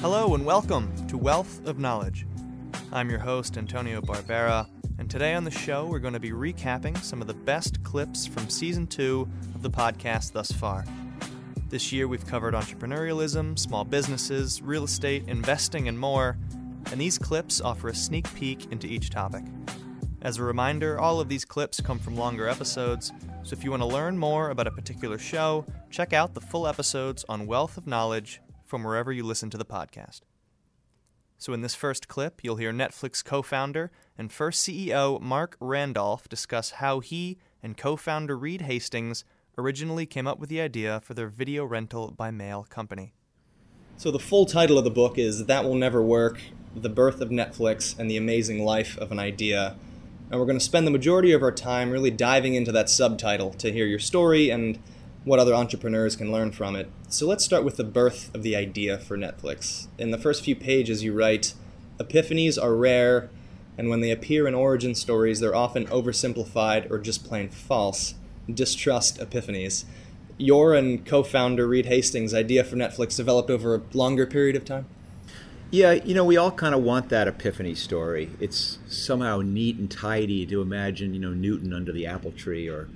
Hello and welcome to Wealth of Knowledge. I'm your host, Antonio Barbera, and today on the show we're going to be recapping some of the best clips from season two of the podcast thus far. This year we've covered entrepreneurialism, small businesses, real estate, investing, and more, and these clips offer a sneak peek into each topic. As a reminder, all of these clips come from longer episodes, so if you want to learn more about a particular show, check out the full episodes on Wealth of Knowledge from wherever you listen to the podcast. So, in this first clip, you'll hear Netflix co founder and first CEO Marc Randolph discuss how he and co founder Reed Hastings originally came up with the idea for their video rental by mail company. So, the full title of the book is That Will Never Work The Birth of Netflix and the Amazing Life of an Idea. And we're going to spend the majority of our time really diving into that subtitle to hear your story and what other entrepreneurs can learn from it. So let's start with the birth of the idea for Netflix. In the first few pages, you write Epiphanies are rare, and when they appear in origin stories, they're often oversimplified or just plain false. Distrust epiphanies. Your and co founder Reed Hastings' idea for Netflix developed over a longer period of time? Yeah, you know, we all kind of want that epiphany story. It's somehow neat and tidy to imagine, you know, Newton under the apple tree or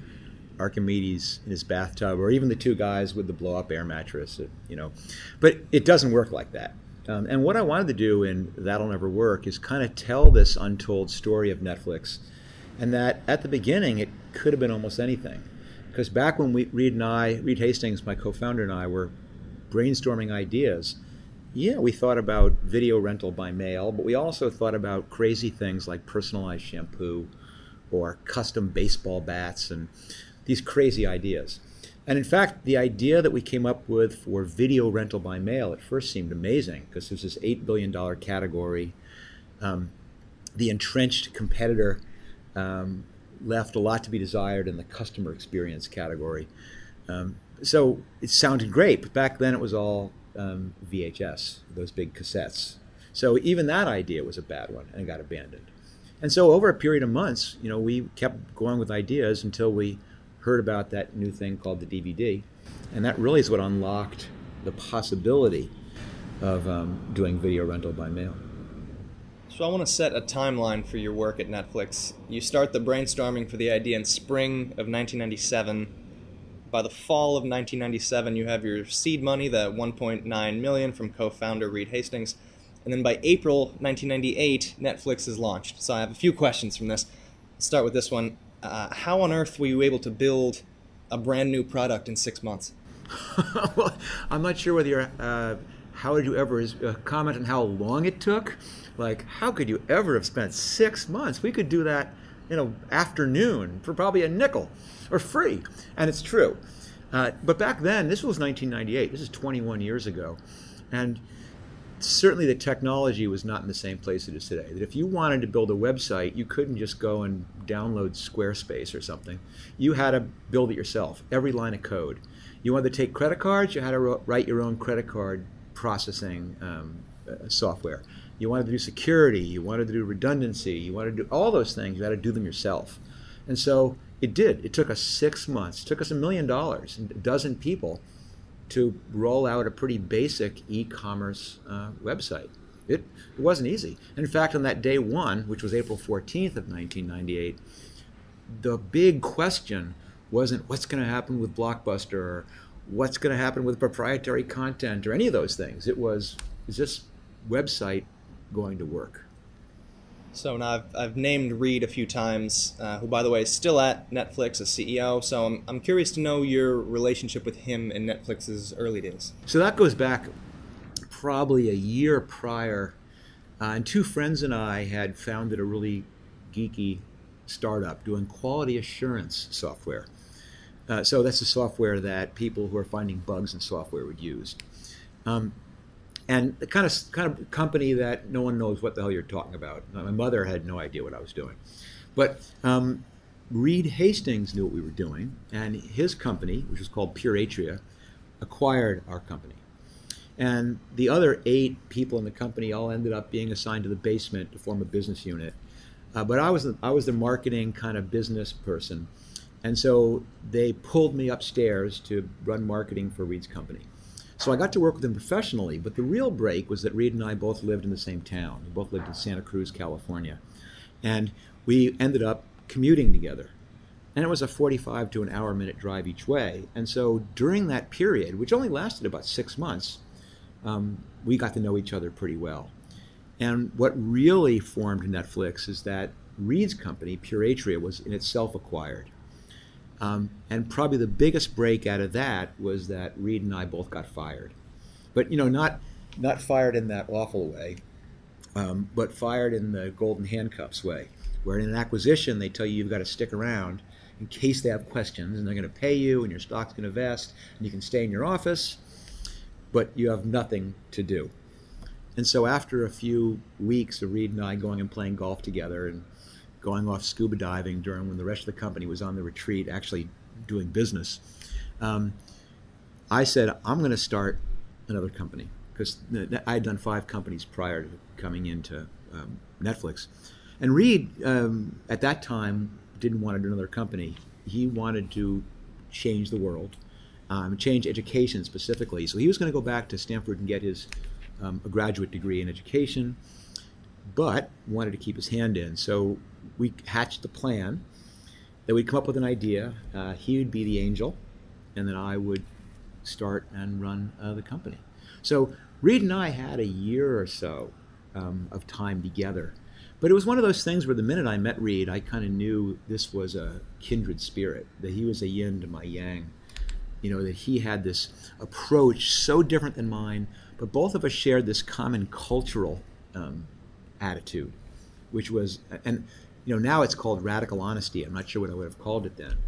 Archimedes in his bathtub or even the two guys with the blow up air mattress, you know. But it doesn't work like that. Um, and what I wanted to do in That'll Never Work is kind of tell this untold story of Netflix. And that at the beginning, it could have been almost anything. Because back when we, Reed and I, Reed Hastings, my co founder, and I were brainstorming ideas, yeah, we thought about video rental by mail, but we also thought about crazy things like personalized shampoo or custom baseball bats and these crazy ideas. And in fact, the idea that we came up with for video rental by mail at first seemed amazing because there's this $8 billion category. Um, the entrenched competitor um, left a lot to be desired in the customer experience category. Um, so it sounded great, but back then it was all um, VHS, those big cassettes. So even that idea was a bad one and it got abandoned. And so over a period of months, you know, we kept going with ideas until we heard about that new thing called the DVD, and that really is what unlocked the possibility of um, doing video rental by mail. So I want to set a timeline for your work at Netflix. You start the brainstorming for the idea in spring of 1997 by the fall of 1997, you have your seed money, the 1.9 million from co-founder Reed Hastings, and then by April 1998, Netflix is launched. So I have a few questions from this. Start with this one. Uh, how on earth were you able to build a brand new product in six months? well, I'm not sure whether you're. Uh, how did you ever uh, comment on how long it took? Like, how could you ever have spent six months? We could do that in an afternoon for probably a nickel or free. And it's true. Uh, but back then, this was 1998. This is 21 years ago. And certainly the technology was not in the same place it is today. That if you wanted to build a website, you couldn't just go and download Squarespace or something. You had to build it yourself, every line of code. You wanted to take credit cards, you had to write your own credit card processing um, uh, software. You wanted to do security, you wanted to do redundancy, you wanted to do all those things, you had to do them yourself. And so it did. It took us six months. It took us a million dollars and a dozen people to roll out a pretty basic e-commerce uh, website. It, it wasn't easy. In fact, on that day one, which was April 14th of 1998, the big question wasn't what's going to happen with Blockbuster or what's going to happen with proprietary content or any of those things. It was, is this website going to work? So now I've, I've named Reed a few times, uh, who, by the way, is still at Netflix as CEO. So I'm, I'm curious to know your relationship with him in Netflix's early days. So that goes back probably a year prior. Uh, and two friends and I had founded a really geeky startup doing quality assurance software. Uh, so that's the software that people who are finding bugs in software would use. Um, and the kind of kind of company that no one knows what the hell you're talking about. My mother had no idea what I was doing, but um, Reed Hastings knew what we were doing, and his company, which was called Pure Atria, acquired our company. And the other eight people in the company all ended up being assigned to the basement to form a business unit. Uh, but I was the, I was the marketing kind of business person, and so they pulled me upstairs to run marketing for Reed's company. So I got to work with him professionally, but the real break was that Reed and I both lived in the same town. We both lived in Santa Cruz, California. And we ended up commuting together. And it was a 45 to an hour minute drive each way. And so during that period, which only lasted about six months, um, we got to know each other pretty well. And what really formed Netflix is that Reed's company, Pure Atria, was in itself acquired. Um, and probably the biggest break out of that was that Reed and I both got fired. But, you know, not, not fired in that awful way, um, but fired in the golden handcuffs way, where in an acquisition they tell you you've got to stick around in case they have questions and they're going to pay you and your stock's going to vest and you can stay in your office, but you have nothing to do. And so after a few weeks of Reed and I going and playing golf together and going off scuba diving during when the rest of the company was on the retreat, actually doing business, um, I said, I'm going to start another company because I had done five companies prior to coming into um, Netflix. And Reed, um, at that time, didn't want to do another company. He wanted to change the world, um, change education specifically. So he was going to go back to Stanford and get his um, a graduate degree in education, but wanted to keep his hand in. So we hatched the plan that we'd come up with an idea. Uh, he would be the angel, and then I would start and run uh, the company. So Reed and I had a year or so um, of time together. But it was one of those things where the minute I met Reed, I kind of knew this was a kindred spirit, that he was a yin to my yang. You know, that he had this approach so different than mine, but both of us shared this common cultural um, attitude, which was, and you know, now it's called radical honesty. I'm not sure what I would have called it then,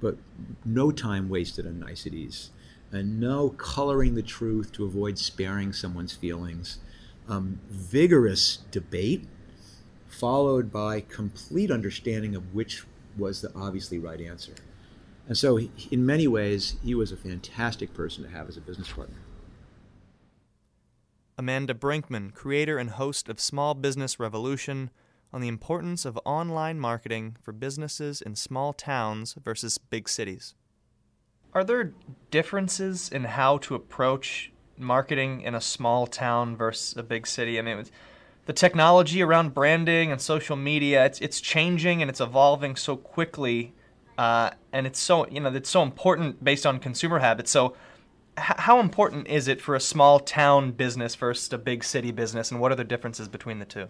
but no time wasted on niceties, and no coloring the truth to avoid sparing someone's feelings. Um, vigorous debate, followed by complete understanding of which was the obviously right answer. And so, in many ways, he was a fantastic person to have as a business partner. Amanda Brinkman, creator and host of Small Business Revolution, on the importance of online marketing for businesses in small towns versus big cities. Are there differences in how to approach marketing in a small town versus a big city? I mean, the technology around branding and social media, it's, it's changing and it's evolving so quickly. Uh, and it's so, you know, it's so important based on consumer habits. So, how important is it for a small town business versus a big city business, and what are the differences between the two?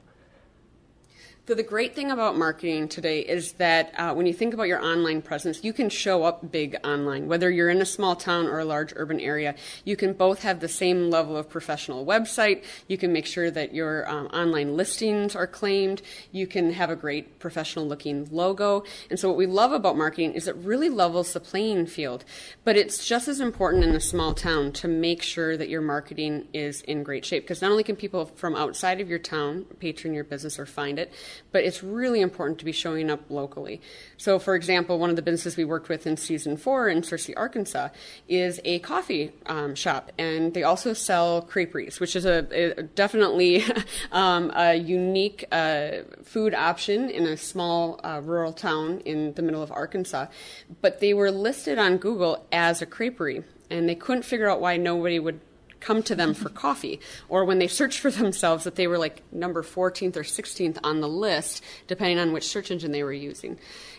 So the great thing about marketing today is that uh, when you think about your online presence, you can show up big online. Whether you're in a small town or a large urban area, you can both have the same level of professional website. You can make sure that your um, online listings are claimed. You can have a great professional looking logo. And so what we love about marketing is it really levels the playing field. But it's just as important in a small town to make sure that your marketing is in great shape because not only can people from outside of your town patron your business or find it, but it's really important to be showing up locally. So, for example, one of the businesses we worked with in season four in Searcy, Arkansas, is a coffee um, shop, and they also sell creperies, which is a, a definitely um, a unique uh, food option in a small uh, rural town in the middle of Arkansas. But they were listed on Google as a creperie, and they couldn't figure out why nobody would come to them for coffee, or when they searched for themselves, that they were like number 14th or 16th on the list, depending on which search engine they were using.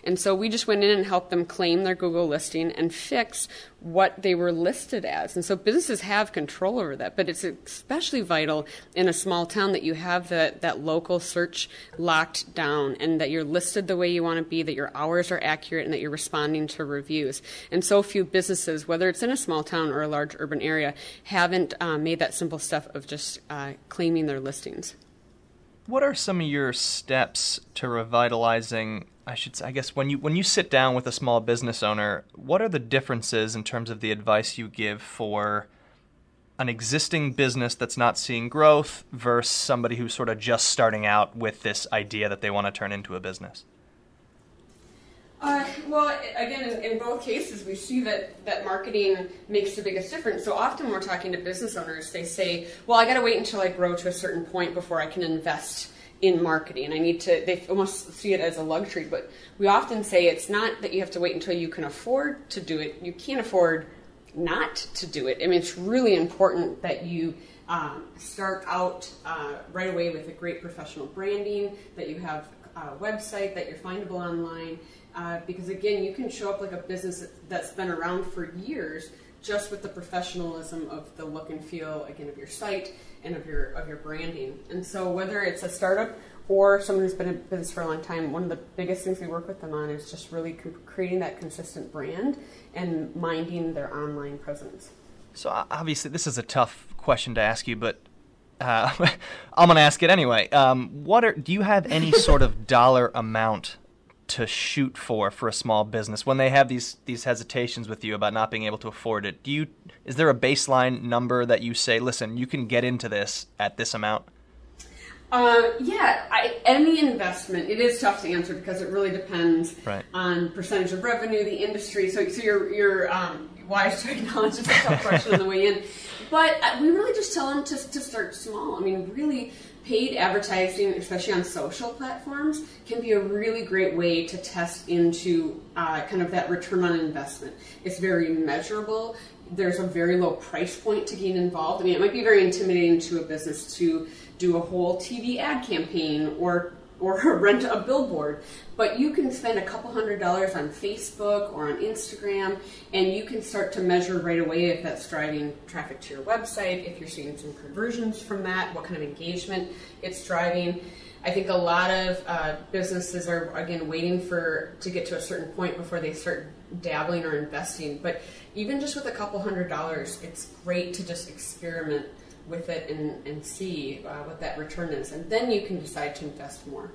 And so we just went in and helped them claim their Google listing and fix what they were listed as. And so businesses have control over that, but it's especially vital in a small town that you have that, that local search locked down and that you're listed the way you want to be, that your hours are accurate, and that you're responding to reviews. And so few businesses, whether it's in a small town or a large urban area, haven't uh, made that simple step of just uh, claiming their listings. What are some of your steps to revitalizing I should I guess when you when you sit down with a small business owner, what are the differences in terms of the advice you give for an existing business that's not seeing growth versus somebody who's sort of just starting out with this idea that they want to turn into a business? Uh, well, again, in, in, both cases, we see that, that marketing makes the biggest difference. So often when we're talking to business owners, they say, well, I got to wait until I grow to a certain point before I can invest in marketing. I need to, they almost see it as a luxury, but we often say it's not that you have to wait until you can afford to do it. You can't afford not to do it. I mean, it's really important that you um, start out uh, right away with a great professional branding, that you have a website, that you're findable online. Uh, because again, you can show up like a business that's been around for years just with the professionalism of the look and feel again of your site and of your of your branding. And so whether it's a startup or someone who's been in business for a long time, one of the biggest things we work with them on is just really creating that consistent brand and minding their online presence. So obviously, this is a tough question to ask you, but uh, I'm going to ask it anyway. Um, what are do you have any sort of dollar amount to shoot for for a small business when they have these these hesitations with you about not being able to afford it? Do you is there a baseline number that you say, listen, you can get into this at this amount? Uh, yeah, I, any investment, it is tough to answer because it really depends right. on percentage of revenue, the industry. So, so you're, you're um, wise to acknowledge it's a tough question on the way in. But uh, we really just tell them to, to start small. I mean, really, paid advertising, especially on social platforms, can be a really great way to test into uh, kind of that return on investment. It's very measurable. There's a very low price point to get involved. I mean, it might be very intimidating to a business to do a whole TV ad campaign or or rent a billboard. But you can spend a couple hundred dollars on Facebook or on Instagram, and you can start to measure right away if that's driving traffic to your website, if you're seeing some conversions from that, what kind of engagement it's driving. I think a lot of uh, businesses are again waiting for to get to a certain point before they start dabbling or investing. But even just with a couple hundred dollars, it's great to just experiment with it and, and see uh, what that return is. And then you can decide to invest more.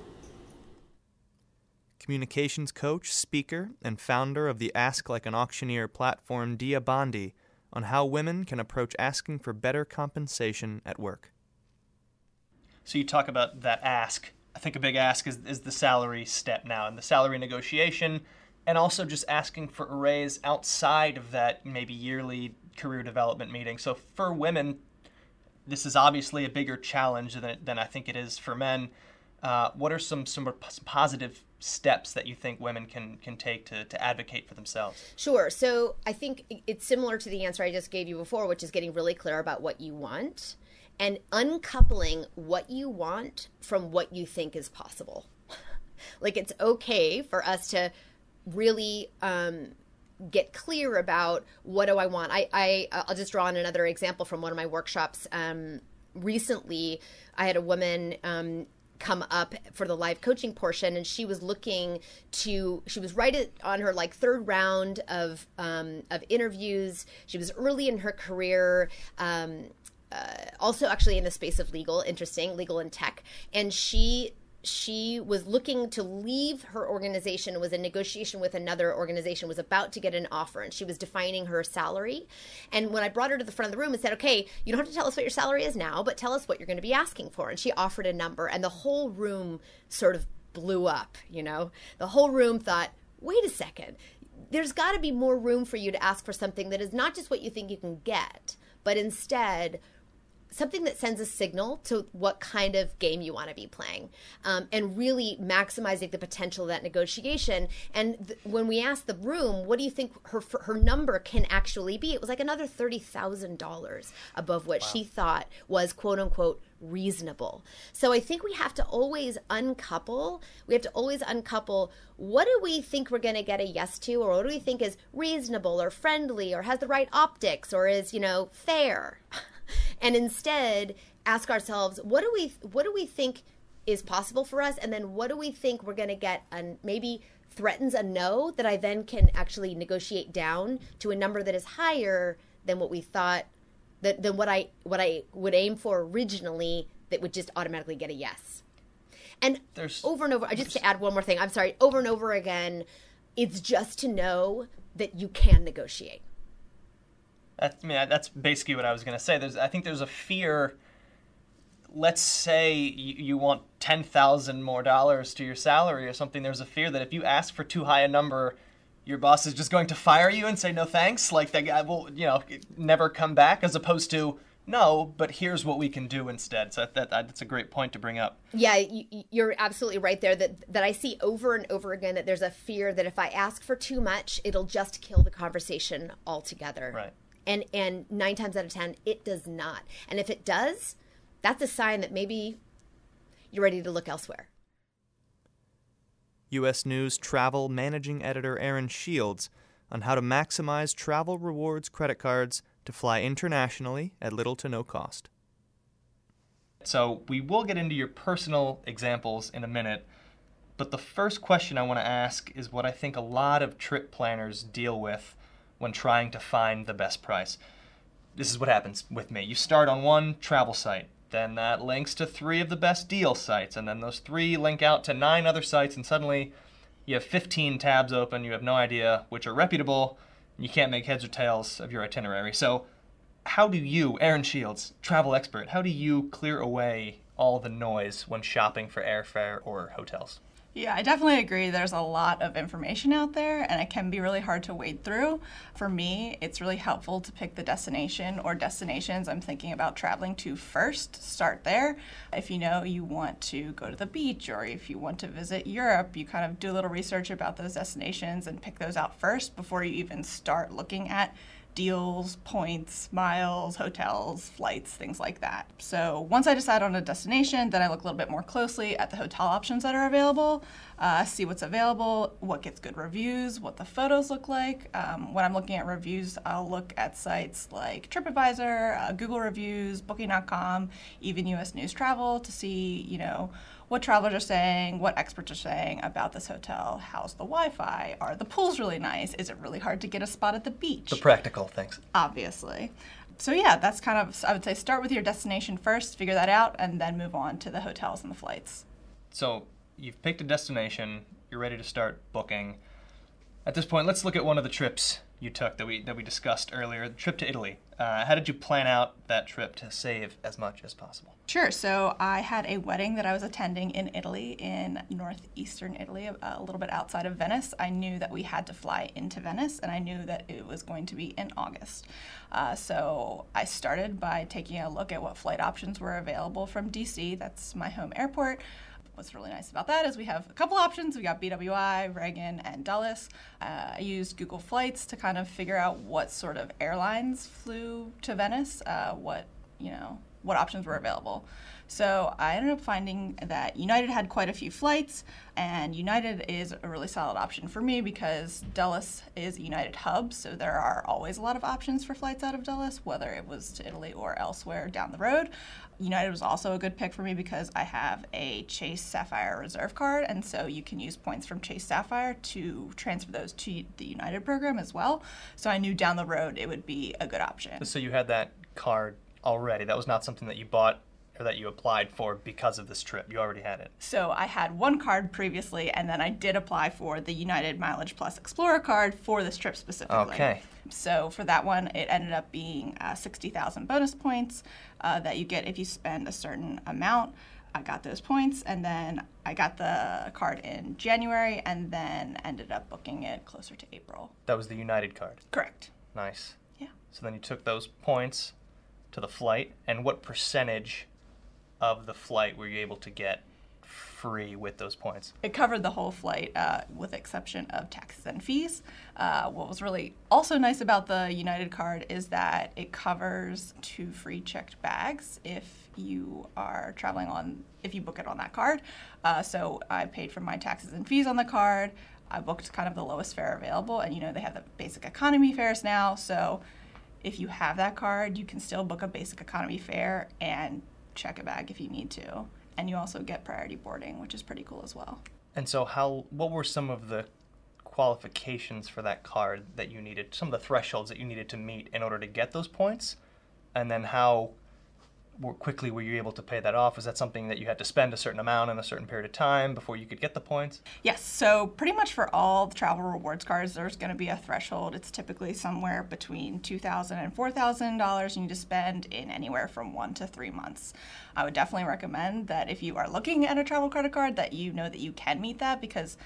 Communications coach, speaker, and founder of the Ask Like an Auctioneer platform, Dia Bondi, on how women can approach asking for better compensation at work. So you talk about that ask. I think a big ask is, is the salary step now, and the salary negotiation, and also just asking for a raise outside of that maybe yearly career development meeting. So for women, this is obviously a bigger challenge than, than I think it is for men. Uh, what are some some positive steps that you think women can can take to, to advocate for themselves? Sure. So I think it's similar to the answer I just gave you before, which is getting really clear about what you want and uncoupling what you want from what you think is possible. like it's okay for us to really um, get clear about what do I want. I, I I'll just draw on another example from one of my workshops. Um, recently, I had a woman. Um, come up for the live coaching portion and she was looking to she was right on her like third round of um, of interviews she was early in her career um, uh, also actually in the space of legal interesting legal and tech and she she was looking to leave her organization was in negotiation with another organization was about to get an offer and she was defining her salary. And when i brought her to the front of the room and said okay you don't have to tell us what your salary is now but tell us what you're going to be asking for and she offered a number and the whole room sort of blew up you know? The whole room thought wait a second. There's got to be more room for you to ask for something that is not just what you think you can get but instead something that sends a signal to what kind of game you want to be playing um, and really maximizing the potential of that negotiation and th- when we asked the room what do you think her her number can actually be it was like another $30000 above what wow. she thought was quote unquote reasonable. So I think we have to always uncouple. We have to always uncouple what do we think we're going to get a yes to or what do we think is reasonable or friendly or has the right optics or is, you know, fair. and instead ask ourselves what do we what do we think is possible for us and then what do we think we're going to get and maybe threatens a no that I then can actually negotiate down to a number that is higher than what we thought that than what I what I would aim for originally that would just automatically get a yes. And there's, over and over, I just to add one more thing, I'm sorry, over and over again, it's just to know that you can negotiate. That, I mean, that's basically what I was going to say. There's, I think there's a fear. Let's say you, you want ten thousand more dollars to your salary or something. There's a fear that if you ask for too high a number, your boss is just going to fire you and say no thanks. Like that guy will, you know, never come back. As opposed to no, but here's what we can do instead. So that, that that's a great point to bring up. Yeah, you, are absolutely right there. That that I see over and over again that there's a fear that if I ask for too much, it'll just kill the conversation altogether. Right And and 9 times out of 10 it does not. And if it does, that's a sign that maybe you're ready to look elsewhere. U.S. News travel managing editor aaron Shields on how to maximize travel rewards credit cards to fly internationally at little to no cost. So, we will get into your personal examples in a minute, but the first question I want to ask is what I think a lot of trip planners deal with when trying to find the best price. This is what happens with me. You start on one travel site, then that links to three of the best deal sites, and then those three link out to nine other sites, and suddenly you have 15 tabs open, you have no idea which are reputable, you can't make heads or tails of your itinerary. So, how do you, Aaron Shields, travel expert, how do you clear away all the noise when shopping for airfare or hotels? Yeah, I definitely agree. There's a lot of information out there, and it can be really hard to wade through. For me, it's really helpful to pick the destination or destinations I'm thinking about traveling to first. Start there. If you know you want to go to the beach or if you want to visit Europe, you kind of do a little research about those destinations and pick those out first before you even start looking at deals, points, miles, hotels, flights, things like that. So once I decide on a destination, then I look a little bit more closely at the hotel options that are available, uh, see what's available, what gets good reviews, what the photos look like. Um, when I'm looking at reviews, I'll look at sites like TripAdvisor, uh, Google reviews, Booking.com, even U.S. News Travel to see, you know, what travelers are saying, what experts are saying about this hotel. How's the Wi Fi? Are the pools really nice? Is it really hard to get a spot at the beach? The practical things. Obviously. So, yeah, that's kind of, I would say, start with your destination first, figure that out, and then move on to the hotels and the flights. So, you've picked a destination, you're ready to start booking. At this point, let's look at one of the trips you took that we that we discussed earlier, the trip to Italy. Uh, how did you plan out that trip to save as much as possible? Sure. So I had a wedding that I was attending in Italy, in northeastern Italy, a, little bit outside of Venice. I knew that we had to fly into Venice, and I knew that it was going to be in August. Uh, so I started by taking a look at what flight options were available from DC. That's my home airport what's really nice about that is we have a couple options. We got BWI, Reagan, and Dulles. Uh, I used Google Flights to kind of figure out what sort of airlines flew to Venice, uh, what you know, what options were available. So I ended up finding that United had quite a few flights, and United is a really solid option for me because Dulles is a United hub, so there are always a lot of options for flights out of Dulles, whether it was to Italy or elsewhere down the road. United was also a good pick for me because I have a Chase Sapphire Reserve card, and so you can use points from Chase Sapphire to transfer those to the United program as well. So I knew down the road it would be a good option. So you had that card already. That was not something that you bought or that you applied for because of this trip. You already had it. So I had one card previously, and then I did apply for the United Mileage Plus Explorer card for this trip specifically. Okay. So for that one, it ended up being uh, 60,000 bonus points uh, that you get if you spend a certain amount. I got those points, and then I got the card in January, and then ended up booking it closer to April. That was the United card. Correct. Nice. Yeah. So then you took those points to the flight, and what percentage of the flight were you able to get free with those points? It covered the whole flight, uh, with exception of taxes and fees. Uh, what was really also nice about the United card is that it covers two free checked bags if you are traveling on if you book it on that card. Uh, so I paid for my taxes and fees on the card. I booked kind of the lowest fare available, and you know they have the basic economy fares now, so if you have that card, you can still book a basic economy fare and check a bag if you need to. And you also get priority boarding, which is pretty cool as well. And so, how? What were some of the qualifications for that card that you needed? Some of the thresholds that you needed to meet in order to get those points, and then how quickly were you able to pay that off? Was that something that you had to spend a certain amount in a certain period of time before you could get the points? Yes. So pretty much for all the travel rewards cards, there's going to be a threshold. It's typically somewhere between two thousand and four thousand dollars you need to spend in anywhere from one to three months. I would definitely recommend that if you are looking at a travel credit card, that you know that you can meet that because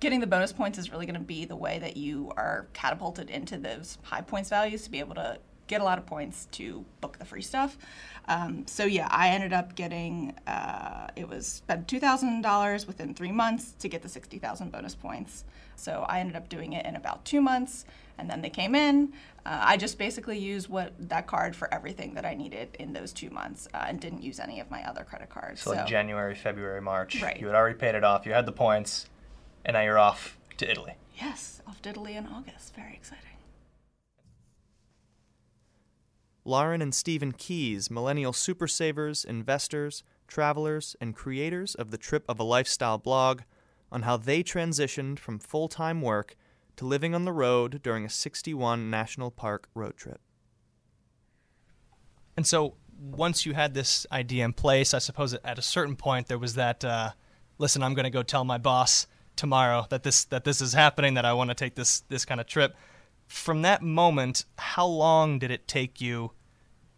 getting the bonus points is really going to be the way that you are catapulted into those high points values to be able to get a lot of points to book the free stuff. Um, so yeah, I ended up getting uh, it was spent two thousand dollars within three months to get the sixty thousand bonus points. So I ended up doing it in about two months, and then they came in. Uh, I just basically used what that card for everything that I needed in those two months, uh, and didn't use any of my other credit cards. So, like January, February, March. Right. You had already paid it off. You had the points, and now you're off to Italy. yes, off to Italy in August. Very exciting. Lauren and Stephen Keys, millennial super savers, investors, travelers, and creators of the Trip of a Lifestyle blog, on how they transitioned from full time work to living on the road during a 61 national park road trip. And so, once you had this idea in place, I suppose at a certain point there was that, uh, listen, I'm going to go tell my boss tomorrow that this that this is happening, that I want to take this this kind of trip. From that moment, how long did it take you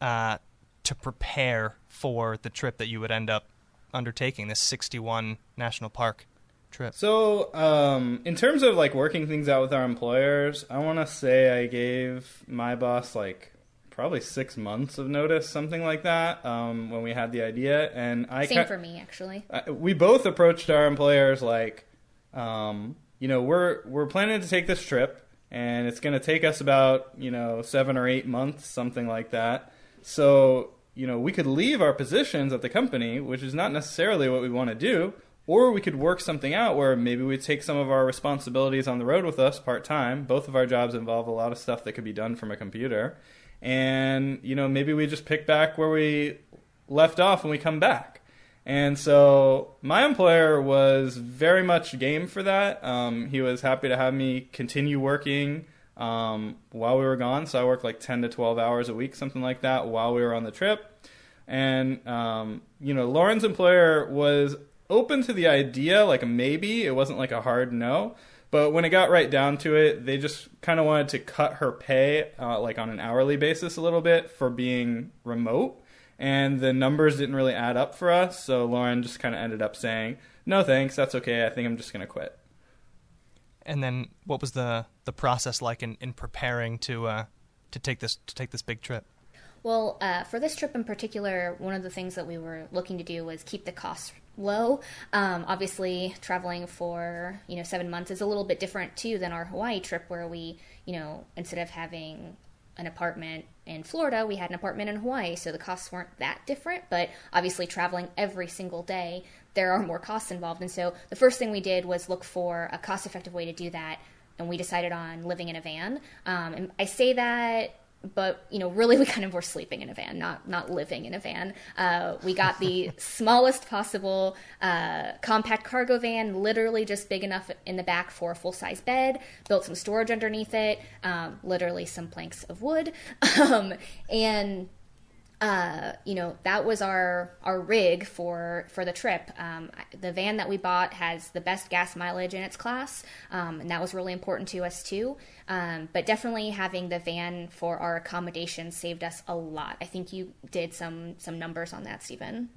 uh, to prepare for the trip that you would end up undertaking, this 61 national park trip? So, um, in terms of like working things out with our employers, I want to say I gave my boss like probably six months of notice, something like that, um, when we had the idea. And I Same ki- for me, actually. uh, we both approached our employers like, um, you know, we're we're planning to take this trip, and it's going to take us about you know seven or eight months, something like that. So you know, we could leave our positions at the company, which is not necessarily what we want to do, or we could work something out where maybe we take some of our responsibilities on the road with us part time. Both of our jobs involve a lot of stuff that could be done from a computer, and you know, maybe we just pick back where we left off when we come back. And so my employer was very much game for that. Um, he was happy to have me continue working um, while we were gone. So I worked like 10 to 12 hours a week, something like that, while we were on the trip. And, um, you know, Lauren's employer was open to the idea, like maybe. It wasn't like a hard no. But when it got right down to it, they just kind of wanted to cut her pay, uh, like on an hourly basis, a little bit for being remote and the numbers didn't really add up for us. So Lauren just kind of ended up saying, "No, thanks. That's okay. I think I'm just going to quit." And then, what was the the process like in, in preparing to uh, to take this to take this big trip? Well, uh, for this trip in particular, one of the things that we were looking to do was keep the costs low. Um, obviously, traveling for you know seven months is a little bit different too than our Hawaii trip, where we you know instead of having an apartment in Florida, we had an apartment in Hawaii, so the costs weren't that different. But obviously, traveling every single day, there are more costs involved. And so the first thing we did was look for a cost effective way to do that. And we decided on living in a van. Um, and I say that but you know really we kind of were sleeping in a van not not living in a van. Uh, we got the smallest possible uh, compact cargo van literally just big enough in the back for a full-size bed built some storage underneath it um, literally some planks of wood. Um, and uh, you know that was our our rig for for the trip. Um, the van that we bought has the best gas mileage in its class, um, and that was really important to us too. Um, but definitely having the van for our accommodation saved us a lot. I think you did some some numbers on that, Stephen.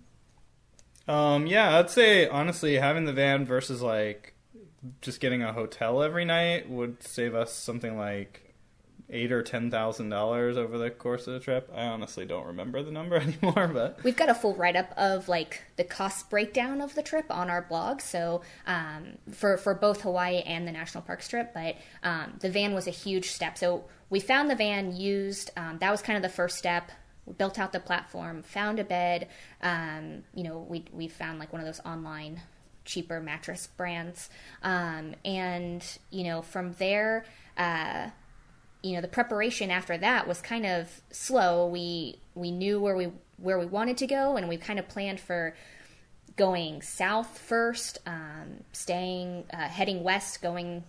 Um, yeah, I'd say honestly, having the van versus like just getting a hotel every night would save us something like eight or ten thousand dollars over the course of the trip. I honestly don't remember the number anymore, but We've got a full write up of like the cost breakdown of the trip on our blog. So um, for for both Hawaii and the national parks trip, but um, the van was a huge step. So we found the van used. Um, that was kind of the first step. We built out the platform, found a bed. Um, you know, we we found like one of those online cheaper mattress brands, um, and you know from there. Uh, you know the preparation after that was kind of slow we we knew where we where we wanted to go and we kind of planned for going south first um, staying uh, heading west going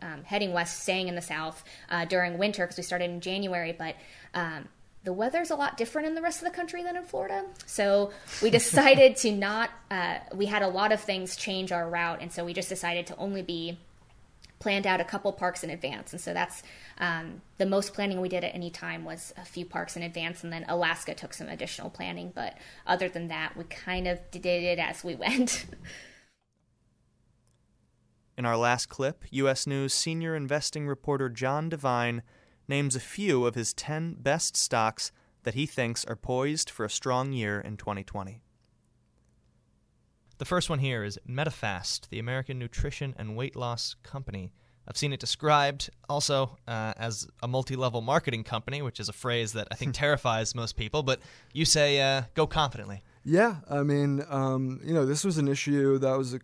um, heading west staying in the south uh, during winter because we started in january but um, the weather's a lot different in the rest of the country than in Florida. So we decided to not, uh, we had a lot of things change our route. And so we just decided to only be planned out a couple parks in advance. And so that's um, the most planning we did at any time was a few parks in advance. And then Alaska took some additional planning. But other than that, we kind of did it as we went. In our last clip, U.S. News senior investing reporter John Divine names a few of his 10 best stocks that he thinks are poised for a strong year in 2020. The first one here is Medifast, the American nutrition and weight loss company. I've seen it described also uh, as a multi level marketing company, which is a phrase that I think terrifies most people, but you say uh, go confidently. Yeah, I mean, um, you know, this was an issue that was a,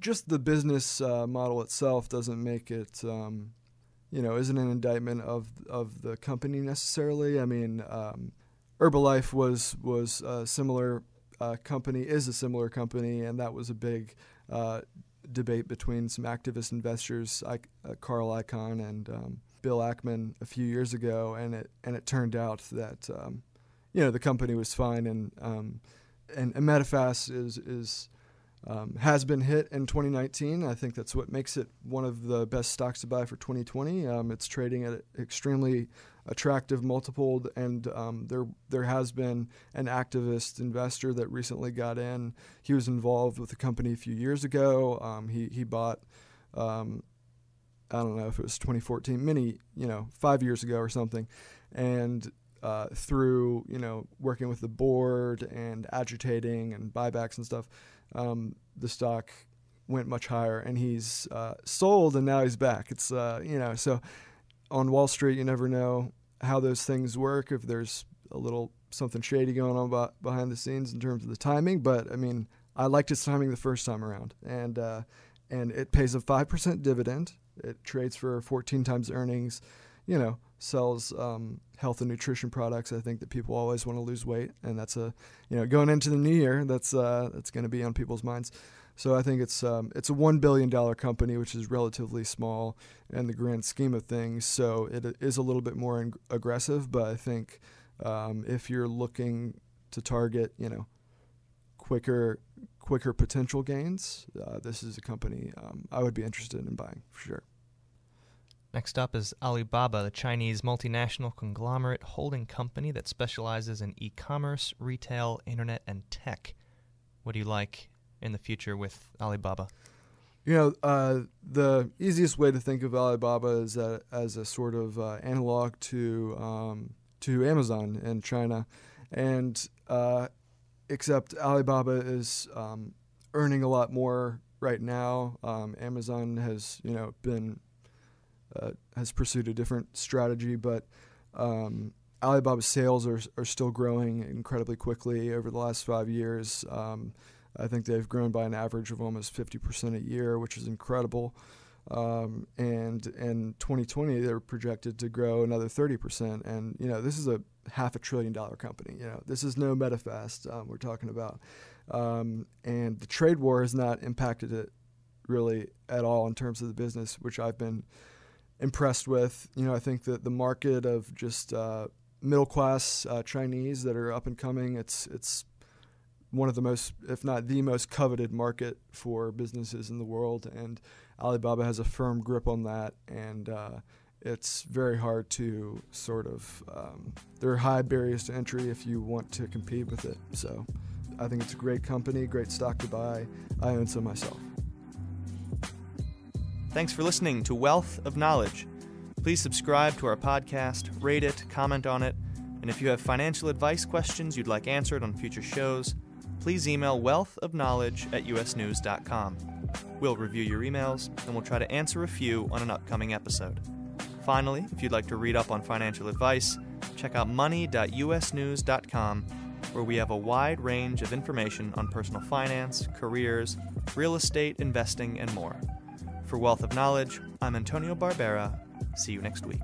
just the business uh, model itself doesn't make it, um, you know, isn't an indictment of of the company necessarily. I mean, um, Herbalife was was a similar uh, company, is a similar company, and that was a big uh, debate between some activist investors, uh, Carl Icahn and um, Bill Ackman, a few years ago, and it and it turned out that um, you know the company was fine and um, and, Medifast is is um, has been hit in 2019. I think that's what makes it one of the best stocks to buy for 2020. Um, it's trading at an extremely attractive multiple, and um, there there has been an activist investor that recently got in. He was involved with the company a few years ago. Um, he he bought. Um, I don't know if it was 2014, many, you know, five years ago or something. And uh, through you know working with the board and agitating and buybacks and stuff, um, the stock went much higher, and he's uh, sold, and now he's back. It's uh, you know so on Wall Street, you never know how those things work if there's a little something shady going on behind the scenes in terms of the timing. But I mean, I liked his timing the first time around, and uh, and it pays a five percent dividend. It trades for 14 times earnings. You know, sells um, health and nutrition products. I think that people always want to lose weight, and that's a you know going into the new year, that's uh, that's going to be on people's minds. So I think it's um, it's a one billion dollar company, which is relatively small in the grand scheme of things. So it is a little bit more in- aggressive, but I think um, if you're looking to target, you know, quicker quicker potential gains, uh, this is a company um, I would be interested in buying for sure. Next up is Alibaba, the Chinese multinational conglomerate holding company that specializes in e commerce, retail, internet, and tech. What do you like in the future with Alibaba? You know, uh, the easiest way to think of Alibaba is as a sort of uh, analog to um, to Amazon in China, and uh, except Alibaba is um, earning a lot more right now. Um, Amazon has you know been uh, has pursued a different strategy, but um, Alibaba's sales are, are still growing incredibly quickly over the last five years. Um, I think they've grown by an average of almost 50% a year, which is incredible. Um, and in 2020, they're projected to grow another 30%. And, you know, this is a half a trillion dollar company. You know, this is no Medifast um, we're talking about. Um, and the trade war has not impacted it really at all in terms of the business, which I've been impressed with. You know, I think that the market of just uh, middle class uh, Chinese that are up and coming, it's it's one of the most, if not the most coveted market for businesses in the world, and Alibaba has a firm grip on that, and uh, it's very hard to sort of. Um, there are high barriers to entry if you want to compete with it. So, I think it's a great company, great stock to buy. I own some myself. Thanks for listening to Wealth of Knowledge. Please subscribe to our podcast, rate it, comment on it, and if you have financial advice questions you'd like answered on future shows, please email wealthofknowledge at usnews.com. We'll review your emails and we'll try to answer a few on an upcoming episode. Finally, if you'd like to read up on financial advice, check out money.usnews.com, where we have a wide range of information on personal finance, careers, real estate, investing, and more. For Wealth of Knowledge, I'm Antonio Barbera. See you next week.